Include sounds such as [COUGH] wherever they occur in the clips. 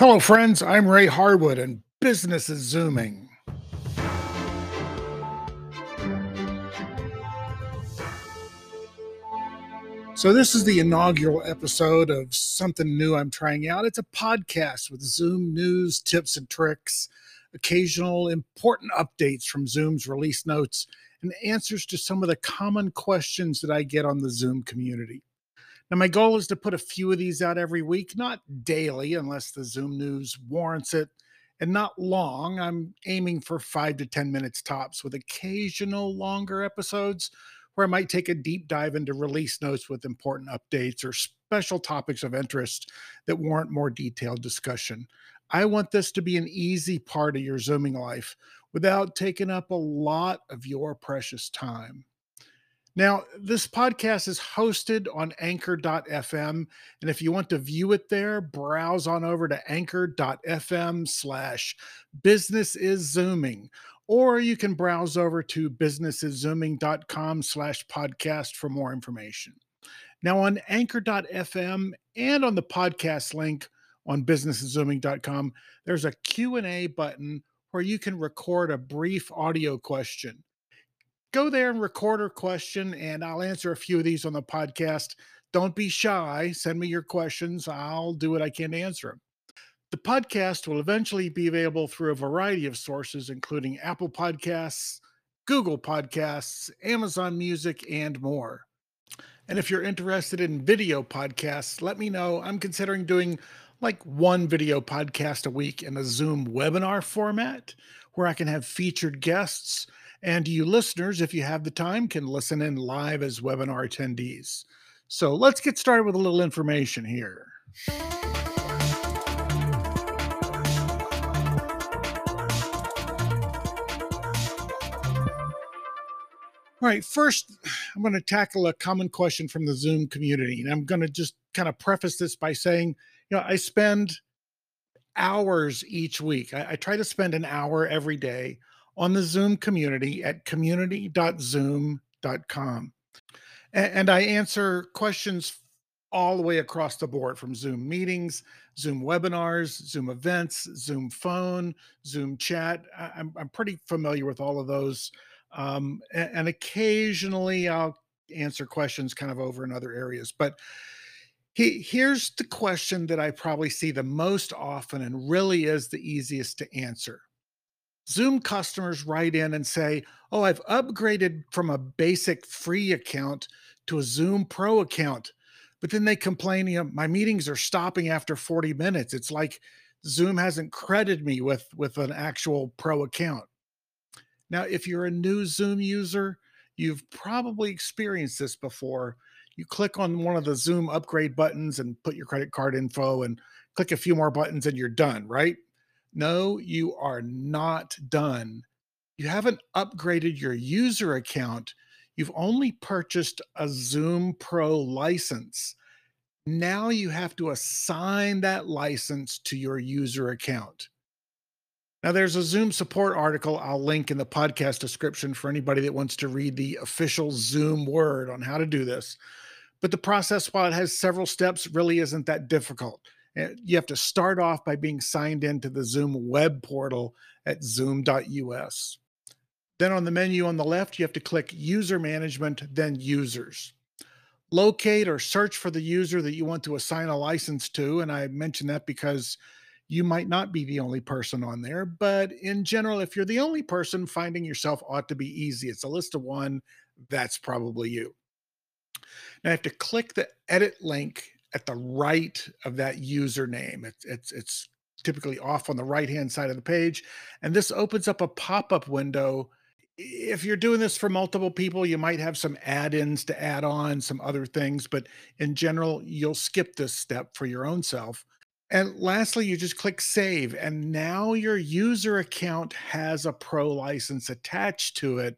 Hello, friends. I'm Ray Harwood, and business is zooming. So, this is the inaugural episode of something new I'm trying out. It's a podcast with Zoom news, tips, and tricks, occasional important updates from Zoom's release notes, and answers to some of the common questions that I get on the Zoom community. Now, my goal is to put a few of these out every week, not daily, unless the Zoom news warrants it, and not long. I'm aiming for five to 10 minutes tops with occasional longer episodes where I might take a deep dive into release notes with important updates or special topics of interest that warrant more detailed discussion. I want this to be an easy part of your Zooming life without taking up a lot of your precious time. Now, this podcast is hosted on anchor.fm. And if you want to view it there, browse on over to anchor.fm slash business is zooming. Or you can browse over to businessiszooming.com slash podcast for more information. Now, on anchor.fm and on the podcast link on businessiszooming.com, there's a Q&A button where you can record a brief audio question go there and record a question, and I'll answer a few of these on the podcast. Don't be shy. Send me your questions. I'll do what I can to answer them. The podcast will eventually be available through a variety of sources, including Apple Podcasts, Google Podcasts, Amazon Music, and more. And if you're interested in video podcasts, let me know. I'm considering doing like one video podcast a week in a Zoom webinar format where I can have featured guests and you listeners, if you have the time, can listen in live as webinar attendees. So let's get started with a little information here. All right, first, I'm going to tackle a common question from the Zoom community. And I'm going to just kind of preface this by saying, you know, I spend hours each week. I, I try to spend an hour every day on the Zoom community at community.zoom.com. And I answer questions all the way across the board from Zoom meetings, Zoom webinars, Zoom events, Zoom phone, Zoom chat. I'm, I'm pretty familiar with all of those. Um, and, and occasionally I'll answer questions kind of over in other areas. But he, here's the question that I probably see the most often and really is the easiest to answer. Zoom customers write in and say, Oh, I've upgraded from a basic free account to a Zoom Pro account. But then they complain, you know, my meetings are stopping after 40 minutes. It's like Zoom hasn't credited me with, with an actual pro account. Now, if you're a new Zoom user, you've probably experienced this before. You click on one of the Zoom upgrade buttons and put your credit card info and click a few more buttons and you're done, right? No, you are not done. You haven't upgraded your user account. You've only purchased a Zoom Pro license. Now you have to assign that license to your user account. Now, there's a Zoom support article I'll link in the podcast description for anybody that wants to read the official Zoom word on how to do this. But the process, while it has several steps, really isn't that difficult. Eh, you have to start off by being signed into the Zoom web portal at zoom.us. Then on the menu on the left, you have to click User Management, then Users. Locate or search for the user that you want to assign a license to. And I mention that because you might not be the only person on there. But in general, if you're the only person, finding yourself ought to be easy. It's a list of one. That's probably you. Now I have to click the edit link at the right of that username. It's it's it's typically off on the right hand side of the page, and this opens up a pop up window. If you're doing this for multiple people, you might have some add-ins to add on some other things, but in general, you'll skip this step for your own self. And lastly, you just click save, and now your user account has a pro license attached to it,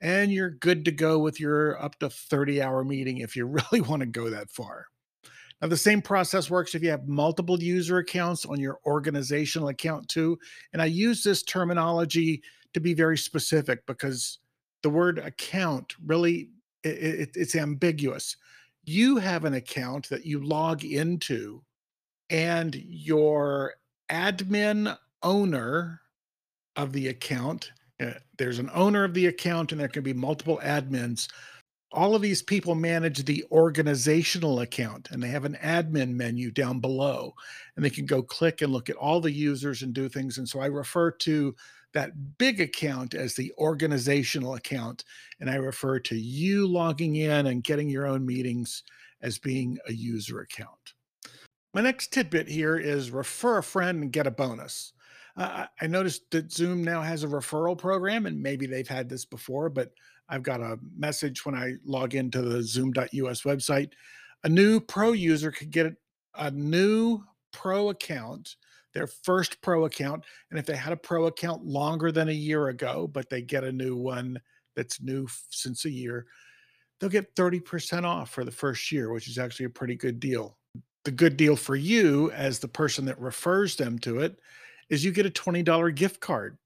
and you're good to go with your up to 30 hour meeting if you [LAUGHS] really want to go that far. Now, the same process works if you have multiple user accounts on your organizational account too. And I use this terminology to be very specific because the word account really it, it, it's ambiguous. You have an account that you log into, and your admin owner of the account. Uh, there's an owner of the account, and there can be multiple admins. All of these people manage the organizational account, and they have an admin menu down below, and they can go click and look at all the users and do things. And so I refer to that big account as the organizational account, and I refer to you logging in and getting your own meetings as being a user account. My next tidbit here is refer a friend and get a bonus. Uh, I noticed that Zoom now has a referral program, and maybe they've had this before, but I've got a message when I log into the zoom.us website. A new pro user could get a new pro account, their first pro account. And if they had a pro account longer than a year ago, but they get a new one that's new since a year, they'll get 30% off for the first year, which is actually a pretty good deal the good deal for you as the person that refers them to it is you get a $20 gift card.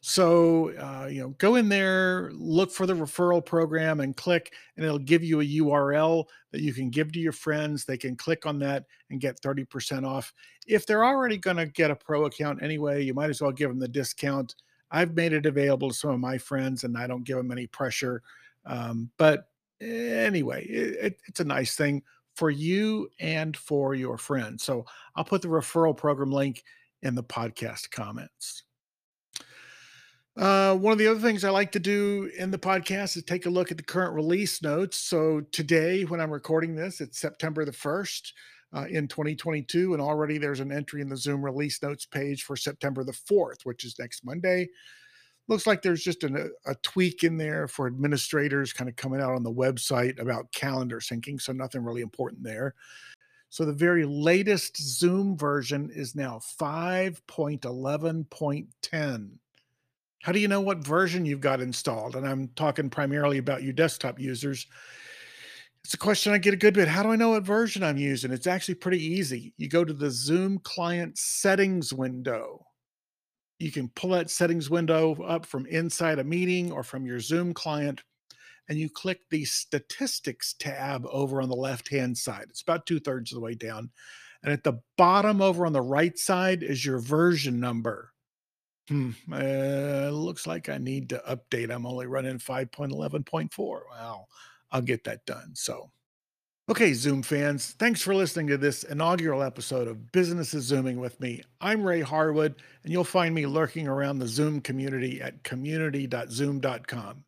So, uh, you know, go in there, look for the referral program and click, and it'll give you a URL that you can give to your friends. They can click on that and get 30% off. If they're already going to get a pro account anyway, you might as well give them the discount. I've made it available to some of my friends and I don't give them any pressure. Um, but anyway, it, it, it's a nice thing for you and for your friends. So I'll put the referral program link in the podcast comments. Uh, one of the other things I like to do in the podcast is take a look at the current release notes. So today, when I'm recording this, it's September the 1st uh, in 2022, and already there's an entry in the Zoom release notes page for September the 4th, which is next Monday looks like there's just an, a, a tweak in there for administrators kind of coming out on the website about calendar syncing. So nothing really important there. So the very latest Zoom version is now 5.11.10. How do you know what version you've got installed? And I'm talking primarily about you desktop users. It's a question I get a good bit. How do I know what version I'm using? It's actually pretty easy. You go to the Zoom client settings window you can pull that settings window up from inside a meeting or from your Zoom client, and you click the statistics tab over on the left hand side. It's about two thirds of the way down. And at the bottom over on the right side is your version number. Hmm, uh, looks like I need to update. I'm only running 5.11.4. Wow, I'll get that done. So Okay, Zoom fans, thanks for listening to this inaugural episode of Business is Zooming with me. I'm Ray Harwood, and you'll find me lurking around the Zoom community at community.zoom.com.